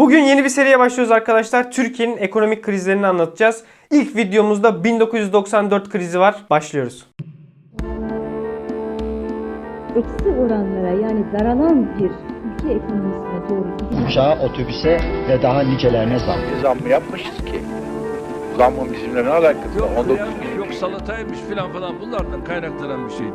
Bugün yeni bir seriye başlıyoruz arkadaşlar. Türkiye'nin ekonomik krizlerini anlatacağız. İlk videomuzda 1994 krizi var. Başlıyoruz. eksi oranlara yani daralan bir ülke ekonomisine doğru gidiyor. uçağa, otobüse ve daha nicelerine zam. zam mı yapmışız ki? Zammın bizimle ne alakası Yok var? 19 kıyarmış, yok salataymış filan falan bunlardan kaynaklanan bir şeydi.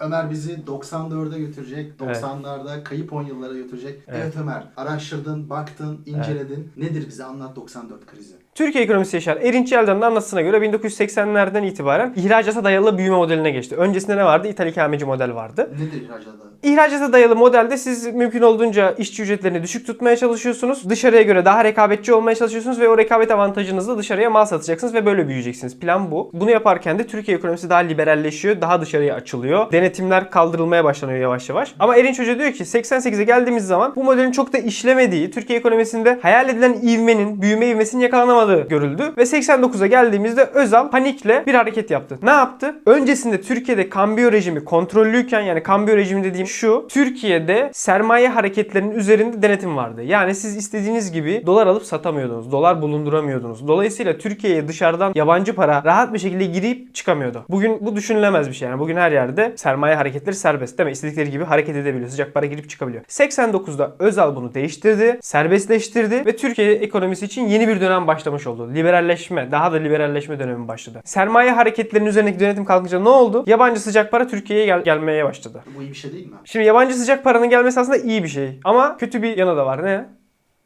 Ömer bizi 94'e götürecek, Evet. 90'larda kayıp 10 yıllara götürecek. Evet. Evet, Ömer, araştırdın, baktın, inceledin. Nedir bize anlat 94 krizi? Türkiye ekonomisi yaşar. Erinç Yeldan'ın anlatısına göre 1980'lerden itibaren ihracata dayalı büyüme modeline geçti. Öncesinde ne vardı? İthal ikameci model vardı. Nedir ihracata? İhracata dayalı modelde siz mümkün olduğunca işçi ücretlerini düşük tutmaya çalışıyorsunuz. Dışarıya göre daha rekabetçi olmaya çalışıyorsunuz ve o rekabet avantajınızla dışarıya mal satacaksınız ve böyle büyüyeceksiniz. Plan bu. Bunu yaparken de Türkiye ekonomisi daha liberalleşiyor, daha dışarıya açılıyor. Denetimler kaldırılmaya başlanıyor yavaş yavaş. Ama Erinç Hoca diyor ki 88'e geldiğimiz zaman bu modelin çok da işlemediği, Türkiye ekonomisinde hayal edilen ivmenin, büyüme ivmesinin yakalanamadığı görüldü. Ve 89'a geldiğimizde Özal panikle bir hareket yaptı. Ne yaptı? Öncesinde Türkiye'de kambiyo rejimi kontrollüyken yani kambiyo rejimi dediğim şu. Türkiye'de sermaye hareketlerinin üzerinde denetim vardı. Yani siz istediğiniz gibi dolar alıp satamıyordunuz. Dolar bulunduramıyordunuz. Dolayısıyla Türkiye'ye dışarıdan yabancı para rahat bir şekilde girip çıkamıyordu. Bugün bu düşünülemez bir şey. Yani bugün her yerde sermaye hareketleri serbest değil mi? İstedikleri gibi hareket edebiliyor. Sıcak para girip çıkabiliyor. 89'da Özal bunu değiştirdi, serbestleştirdi ve Türkiye ekonomisi için yeni bir dönem başlamış oldu. Liberalleşme, daha da liberalleşme dönemi başladı. Sermaye hareketlerinin üzerindeki denetim kalkınca ne oldu? Yabancı sıcak para Türkiye'ye gel- gelmeye başladı. Bu iyi bir şey değil mi? Şimdi yabancı sıcak paranın gelmesi aslında iyi bir şey. Ama kötü bir yanı da var. Ne?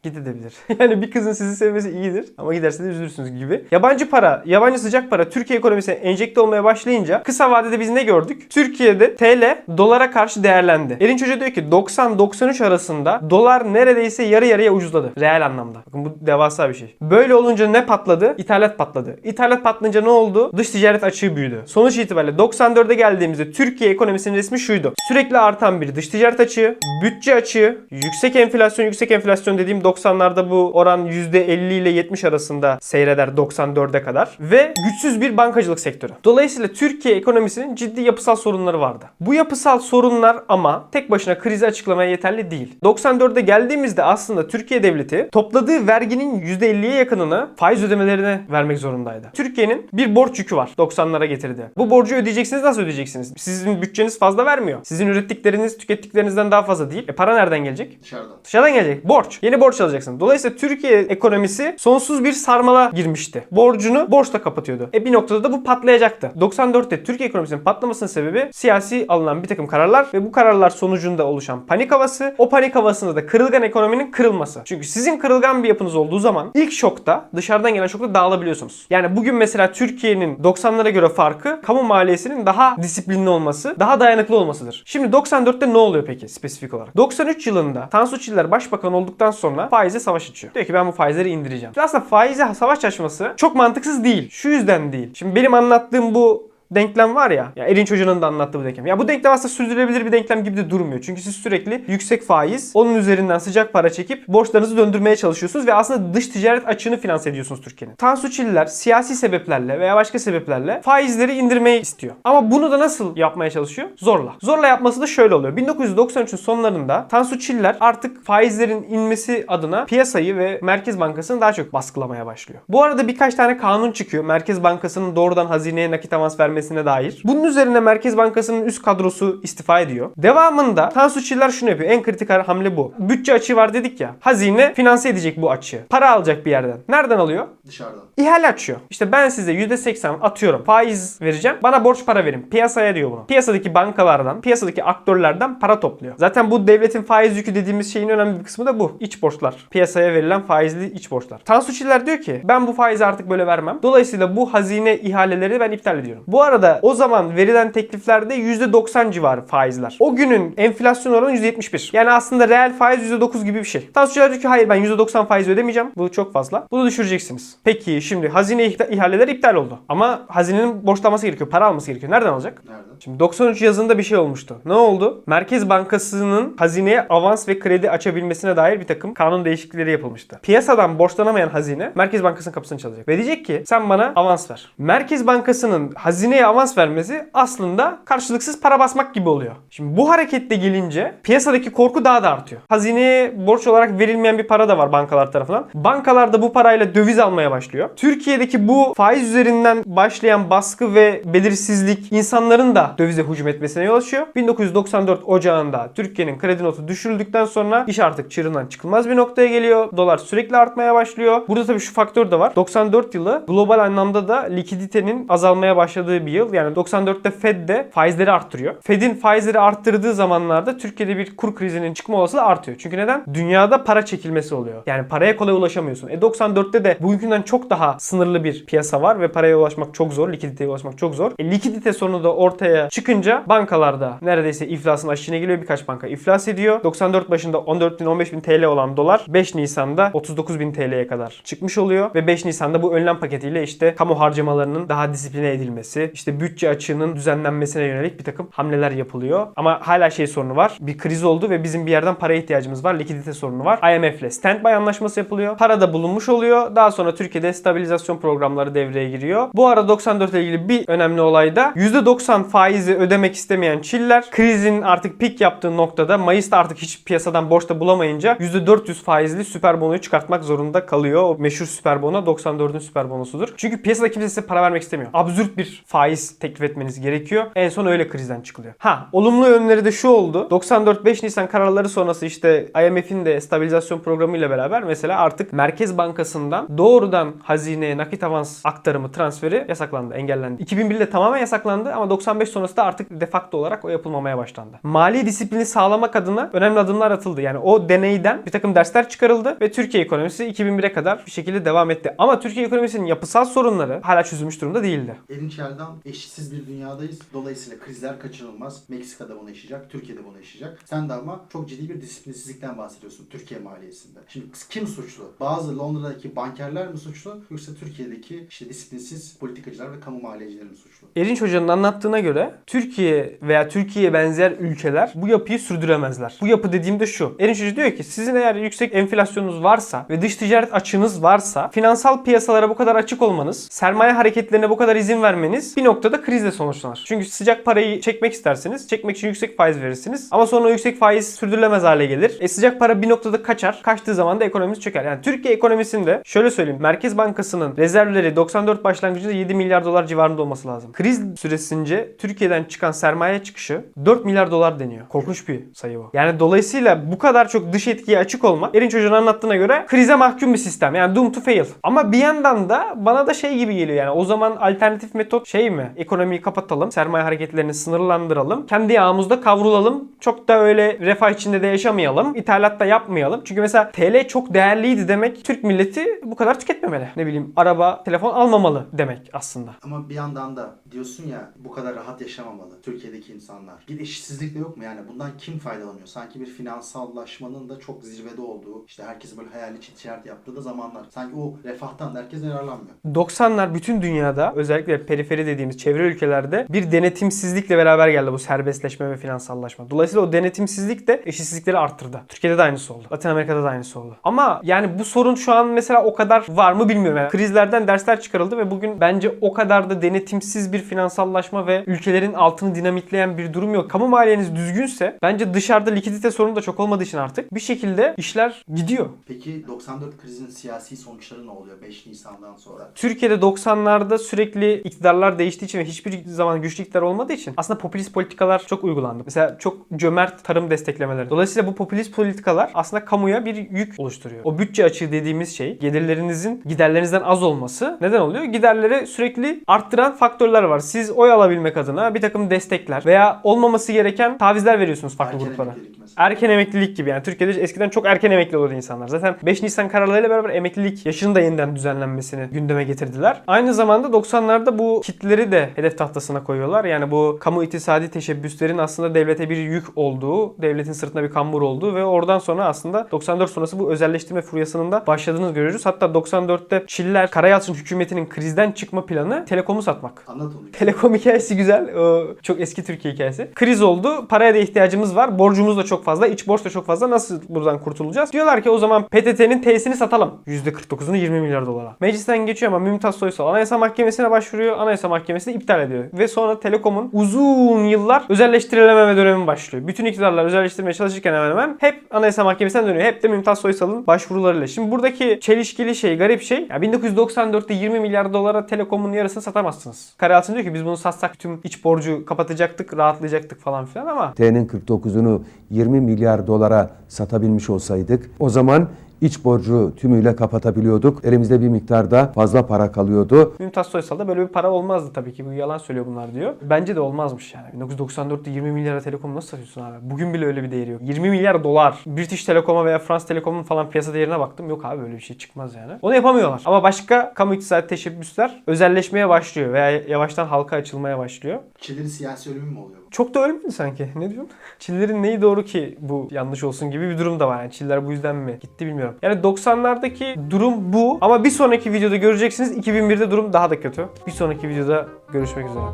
Gidebilir. Yani bir kızın sizi sevmesi iyidir ama giderse de üzülürsünüz gibi. Yabancı para, yabancı sıcak para Türkiye ekonomisine enjekte olmaya başlayınca kısa vadede biz ne gördük? Türkiye'de TL dolara karşı değerlendi. Erinç Hoca diyor ki 90-93 arasında dolar neredeyse yarı yarıya ucuzladı. Reel anlamda. Bakın bu devasa bir şey. Böyle olunca ne patladı? İthalat patladı. İthalat patlayınca ne oldu? Dış ticaret açığı büyüdü. Sonuç itibariyle 94'e geldiğimizde Türkiye ekonomisinin resmi şuydu. Sürekli artan bir dış ticaret açığı, bütçe açığı, yüksek enflasyon, yüksek enflasyon dediğim 90'larda bu oran %50 ile 70 arasında seyreder 94'e kadar ve güçsüz bir bankacılık sektörü. Dolayısıyla Türkiye ekonomisinin ciddi yapısal sorunları vardı. Bu yapısal sorunlar ama tek başına krizi açıklamaya yeterli değil. 94'e geldiğimizde aslında Türkiye devleti topladığı verginin %50'ye yakınını faiz ödemelerine vermek zorundaydı. Türkiye'nin bir borç yükü var 90'lara getirdi. Bu borcu ödeyeceksiniz nasıl ödeyeceksiniz? Sizin bütçeniz fazla vermiyor. Sizin ürettikleriniz tükettiklerinizden daha fazla değil. E para nereden gelecek? Dışarıdan. Dışarıdan gelecek. Borç. Yeni borç alacaksın. Dolayısıyla Türkiye ekonomisi sonsuz bir sarmala girmişti. Borcunu borçla kapatıyordu. E bir noktada da bu patlayacaktı. 94'te Türkiye ekonomisinin patlamasının sebebi siyasi alınan bir takım kararlar ve bu kararlar sonucunda oluşan panik havası. O panik havasında da kırılgan ekonominin kırılması. Çünkü sizin kırılgan bir yapınız olduğu zaman ilk şokta dışarıdan gelen şokta dağılabiliyorsunuz. Yani bugün mesela Türkiye'nin 90'lara göre farkı kamu maliyesinin daha disiplinli olması, daha dayanıklı olmasıdır. Şimdi 94'te ne oluyor peki spesifik olarak? 93 yılında Tansu Çiller başbakan olduktan sonra faize savaş açıyor. Diyor ki ben bu faizleri indireceğim. Şimdi aslında faize savaş açması çok mantıksız değil. Şu yüzden değil. Şimdi benim anlattığım bu denklem var ya, ya Erinç Hoca'nın da anlattığı bu denklem. Ya bu denklem aslında sürdürülebilir bir denklem gibi de durmuyor. Çünkü siz sürekli yüksek faiz, onun üzerinden sıcak para çekip borçlarınızı döndürmeye çalışıyorsunuz ve aslında dış ticaret açığını finanse ediyorsunuz Türkiye'nin. Tansu Çiller siyasi sebeplerle veya başka sebeplerle faizleri indirmeyi istiyor. Ama bunu da nasıl yapmaya çalışıyor? Zorla. Zorla yapması da şöyle oluyor. 1993'ün sonlarında Tansu Çiller artık faizlerin inmesi adına piyasayı ve Merkez Bankası'nı daha çok baskılamaya başlıyor. Bu arada birkaç tane kanun çıkıyor. Merkez Bankası'nın doğrudan hazineye nakit avans vermesine dair. Bunun üzerine Merkez Bankası'nın üst kadrosu istifa ediyor. Devamında Tansu Çiller şunu yapıyor. En kritik hamle bu. Bütçe açığı var dedik ya. Hazine finanse edecek bu açığı. Para alacak bir yerden. Nereden alıyor? Dışarıdan. İhale açıyor. İşte ben size %80 atıyorum faiz vereceğim. Bana borç para verin. Piyasaya diyor bunu. Piyasadaki bankalardan, piyasadaki aktörlerden para topluyor. Zaten bu devletin faiz yükü dediğimiz şeyin önemli bir kısmı da bu. İç borçlar. Piyasaya verilen faizli iç borçlar. Tansu Çiller diyor ki ben bu faizi artık böyle vermem. Dolayısıyla bu hazine ihaleleri ben iptal ediyorum. Bu arada o zaman verilen tekliflerde %90 civarı faizler. O günün enflasyon oranı %71. Yani aslında reel faiz %9 gibi bir şey. Çiller diyor ki hayır ben %90 faiz ödemeyeceğim. Bu çok fazla. Bunu düşüreceksiniz. Peki şimdi hazine ihaleleri iptal oldu. Ama hazinenin borçlanması gerekiyor. Para alması gerekiyor. Nereden alacak? Nereden? Şimdi 93 yazında bir şey olmuştu. Ne oldu? Merkez Bankası'nın hazineye avans ve kredi açabilmesine dair bir takım kanun değişiklikleri yapılmıştı. Piyasadan borçlanamayan hazine Merkez Bankası'nın kapısını çalacak. Ve diyecek ki sen bana avans ver. Merkez Bankası'nın hazineye hazineye avans vermesi aslında karşılıksız para basmak gibi oluyor. Şimdi bu harekette gelince piyasadaki korku daha da artıyor. Hazineye borç olarak verilmeyen bir para da var bankalar tarafından. Bankalar da bu parayla döviz almaya başlıyor. Türkiye'deki bu faiz üzerinden başlayan baskı ve belirsizlik insanların da dövize hücum etmesine yol açıyor. 1994 Ocağı'nda Türkiye'nin kredi notu düşürüldükten sonra iş artık çığırından çıkılmaz bir noktaya geliyor. Dolar sürekli artmaya başlıyor. Burada tabii şu faktör de var. 94 yılı global anlamda da likiditenin azalmaya başladığı bir yıl. Yani 94'te Fed de faizleri arttırıyor. Fed'in faizleri arttırdığı zamanlarda Türkiye'de bir kur krizinin çıkma olasılığı artıyor. Çünkü neden? Dünyada para çekilmesi oluyor. Yani paraya kolay ulaşamıyorsun. E 94'te de bugünkünden çok daha sınırlı bir piyasa var ve paraya ulaşmak çok zor. Likiditeye ulaşmak çok zor. E likidite sorunu da ortaya çıkınca bankalarda neredeyse iflasın aşığına geliyor. Birkaç banka iflas ediyor. 94 başında 14 bin 15 bin TL olan dolar 5 Nisan'da 39 bin TL'ye kadar çıkmış oluyor. Ve 5 Nisan'da bu önlem paketiyle işte kamu harcamalarının daha disipline edilmesi, işte bütçe açığının düzenlenmesine yönelik bir takım hamleler yapılıyor. Ama hala şey sorunu var. Bir kriz oldu ve bizim bir yerden paraya ihtiyacımız var. Likidite sorunu var. IMF ile standby anlaşması yapılıyor. Para da bulunmuş oluyor. Daha sonra Türkiye'de stabilizasyon programları devreye giriyor. Bu ara 94 ile ilgili bir önemli olay da %90 faizi ödemek istemeyen Çiller krizin artık pik yaptığı noktada Mayıs'ta artık hiç piyasadan borçta bulamayınca %400 faizli süper bonoyu çıkartmak zorunda kalıyor. O meşhur süper bono 94'ün süper bonosudur. Çünkü piyasada kimse size para vermek istemiyor. Absürt bir faiz teklif etmeniz gerekiyor. En son öyle krizden çıkılıyor. Ha olumlu yönleri de şu oldu. 94 5 Nisan kararları sonrası işte IMF'in de stabilizasyon programı ile beraber mesela artık Merkez Bankası'ndan doğrudan hazineye nakit avans aktarımı transferi yasaklandı, engellendi. 2001'de tamamen yasaklandı ama 95 sonrası da artık de facto olarak o yapılmamaya başlandı. Mali disiplini sağlamak adına önemli adımlar atıldı. Yani o deneyden bir takım dersler çıkarıldı ve Türkiye ekonomisi 2001'e kadar bir şekilde devam etti. Ama Türkiye ekonomisinin yapısal sorunları hala çözülmüş durumda değildi. Erinç Erdoğan eşsiz bir dünyadayız. Dolayısıyla krizler kaçınılmaz. Meksika'da bunu yaşayacak, Türkiye'de bunu yaşayacak. Sen de ama çok ciddi bir disiplinsizlikten bahsediyorsun Türkiye maliyesinde. Şimdi kim suçlu? Bazı Londra'daki bankerler mi suçlu? Yoksa Türkiye'deki işte disiplinsiz politikacılar ve kamu maliyecileri mi suçlu? Erinç Hoca'nın anlattığına göre Türkiye veya Türkiye'ye benzer ülkeler bu yapıyı sürdüremezler. Bu yapı dediğimde şu. Erinç Hoca diyor ki sizin eğer yüksek enflasyonunuz varsa ve dış ticaret açığınız varsa finansal piyasalara bu kadar açık olmanız, sermaye hareketlerine bu kadar izin vermeniz bir noktada krizle sonuçlanır. Çünkü sıcak parayı çekmek istersiniz. Çekmek için yüksek faiz verirsiniz. Ama sonra o yüksek faiz sürdürülemez hale gelir. E sıcak para bir noktada kaçar. Kaçtığı zaman da ekonomimiz çöker. Yani Türkiye ekonomisinde şöyle söyleyeyim. Merkez Bankası'nın rezervleri 94 başlangıcında 7 milyar dolar civarında olması lazım. Kriz süresince Türkiye'den çıkan sermaye çıkışı 4 milyar dolar deniyor. Korkunç bir sayı bu. Yani dolayısıyla bu kadar çok dış etkiye açık olmak Erinç Hoca'nın anlattığına göre krize mahkum bir sistem. Yani doom to fail. Ama bir yandan da bana da şey gibi geliyor yani o zaman alternatif metot şey mi? Ekonomiyi kapatalım, sermaye hareketlerini sınırlandıralım, kendi yağımızda kavrulalım. Çok da öyle refah içinde de yaşamayalım, ithalat da yapmayalım. Çünkü mesela TL çok değerliydi demek Türk milleti bu kadar tüketmemeli. Ne bileyim araba, telefon almamalı demek aslında. Ama bir yandan da diyorsun ya bu kadar rahat yaşamamalı Türkiye'deki insanlar. Bir eşitsizlik de yok mu yani? Bundan kim faydalanıyor? Sanki bir finansallaşmanın da çok zirvede olduğu, işte herkesin böyle hayali ticaret yaptığı da zamanlar. Sanki o refahtan da herkes yararlanmıyor. 90'lar bütün dünyada özellikle periferi dediğimiz çevre ülkelerde bir denetimsizlikle beraber geldi bu serbestleşme ve finansallaşma. Dolayısıyla o denetimsizlik de eşitsizlikleri arttırdı. Türkiye'de de aynısı oldu. Latin Amerika'da da aynısı oldu. Ama yani bu sorun şu an mesela o kadar var mı bilmiyorum. Yani krizlerden dersler çıkarıldı ve bugün bence o kadar da denetimsiz bir finansallaşma ve ülkelerin altını dinamitleyen bir durum yok. Kamu maliyeniz düzgünse bence dışarıda likidite sorunu da çok olmadığı için artık bir şekilde işler gidiyor. Peki 94 krizin siyasi sonuçları ne oluyor 5 Nisan'dan sonra? Türkiye'de 90'larda sürekli iktidarlar değiştiği için ve hiçbir zaman güçlü iktidar olmadığı için aslında popülist politikalar çok uygulandı. Mesela çok cömert tarım desteklemeleri. Dolayısıyla bu popülist politikalar aslında kamuya bir yük oluşturuyor. O bütçe açığı dediğimiz şey gelirlerinizin giderlerinizden az olması neden oluyor? Giderleri sürekli arttıran faktörler var. Siz oy alabilmek adına bir takım destekler veya olmaması gereken tavizler veriyorsunuz farklı Erken gruplara. Erken emeklilik gibi yani Türkiye'de eskiden çok erken emekli oluyordu insanlar. Zaten 5 Nisan kararlarıyla beraber emeklilik yaşının da yeniden düzenlenmesini gündeme getirdiler. Aynı zamanda 90'larda bu kitleri de hedef tahtasına koyuyorlar. Yani bu kamu iktisadi teşebbüslerin aslında devlete bir yük olduğu, devletin sırtında bir kambur olduğu ve oradan sonra aslında 94 sonrası bu özelleştirme furyasının da başladığını görüyoruz. Hatta 94'te Çiller Karayalçın hükümetinin krizden çıkma planı telekomu satmak. Anlat onu. Telekom hikayesi güzel. O çok eski Türkiye hikayesi. Kriz oldu. Paraya da ihtiyacımız var. Borcumuz da çok fazla. iç borç da çok fazla. Nasıl buradan kurtulacağız? Diyorlar ki o zaman PTT'nin T'sini satalım. %49'unu 20 milyar dolara. Meclisten geçiyor ama Mümtaz Soysal Anayasa Mahkemesi'ne başvuruyor. Anayasa Mahkemesi Mahkemesi iptal ediyor. Ve sonra Telekom'un uzun yıllar özelleştirilememe dönemi başlıyor. Bütün iktidarlar özelleştirmeye çalışırken hemen hemen hep Anayasa Mahkemesi'nden dönüyor. Hep de Mümtaz Soysal'ın başvurularıyla. Şimdi buradaki çelişkili şey, garip şey ya 1994'te 20 milyar dolara Telekom'un yarısını satamazsınız. Kare Altın diyor ki biz bunu satsak tüm iç borcu kapatacaktık, rahatlayacaktık falan filan ama T'nin 49'unu 20 milyar dolara satabilmiş olsaydık o zaman iç borcu tümüyle kapatabiliyorduk. Elimizde bir miktarda fazla para kalıyordu. Mümtaz Soysal'da böyle bir para olmazdı tabii ki. Bu yalan söylüyor bunlar diyor. Bence de olmazmış yani. 1994'te 20 milyara Telekom nasıl satıyorsun abi? Bugün bile öyle bir değeri yok. 20 milyar dolar. British Telecom'a veya France Telecom'un falan piyasa değerine baktım. Yok abi öyle bir şey çıkmaz yani. Onu yapamıyorlar. Ama başka kamu iktisadi teşebbüsler özelleşmeye başlıyor veya yavaştan halka açılmaya başlıyor. Çinlerin siyasi ölümü mü oluyor? Çok da ölmedi sanki. Ne diyorsun? Çillerin neyi doğru ki bu yanlış olsun gibi bir durum da var. Yani Çiller bu yüzden mi gitti bilmiyorum. Yani 90'lardaki durum bu ama bir sonraki videoda göreceksiniz 2001'de durum daha da kötü. Bir sonraki videoda görüşmek üzere.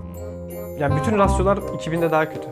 Yani bütün rasyolar 2000'de daha kötü.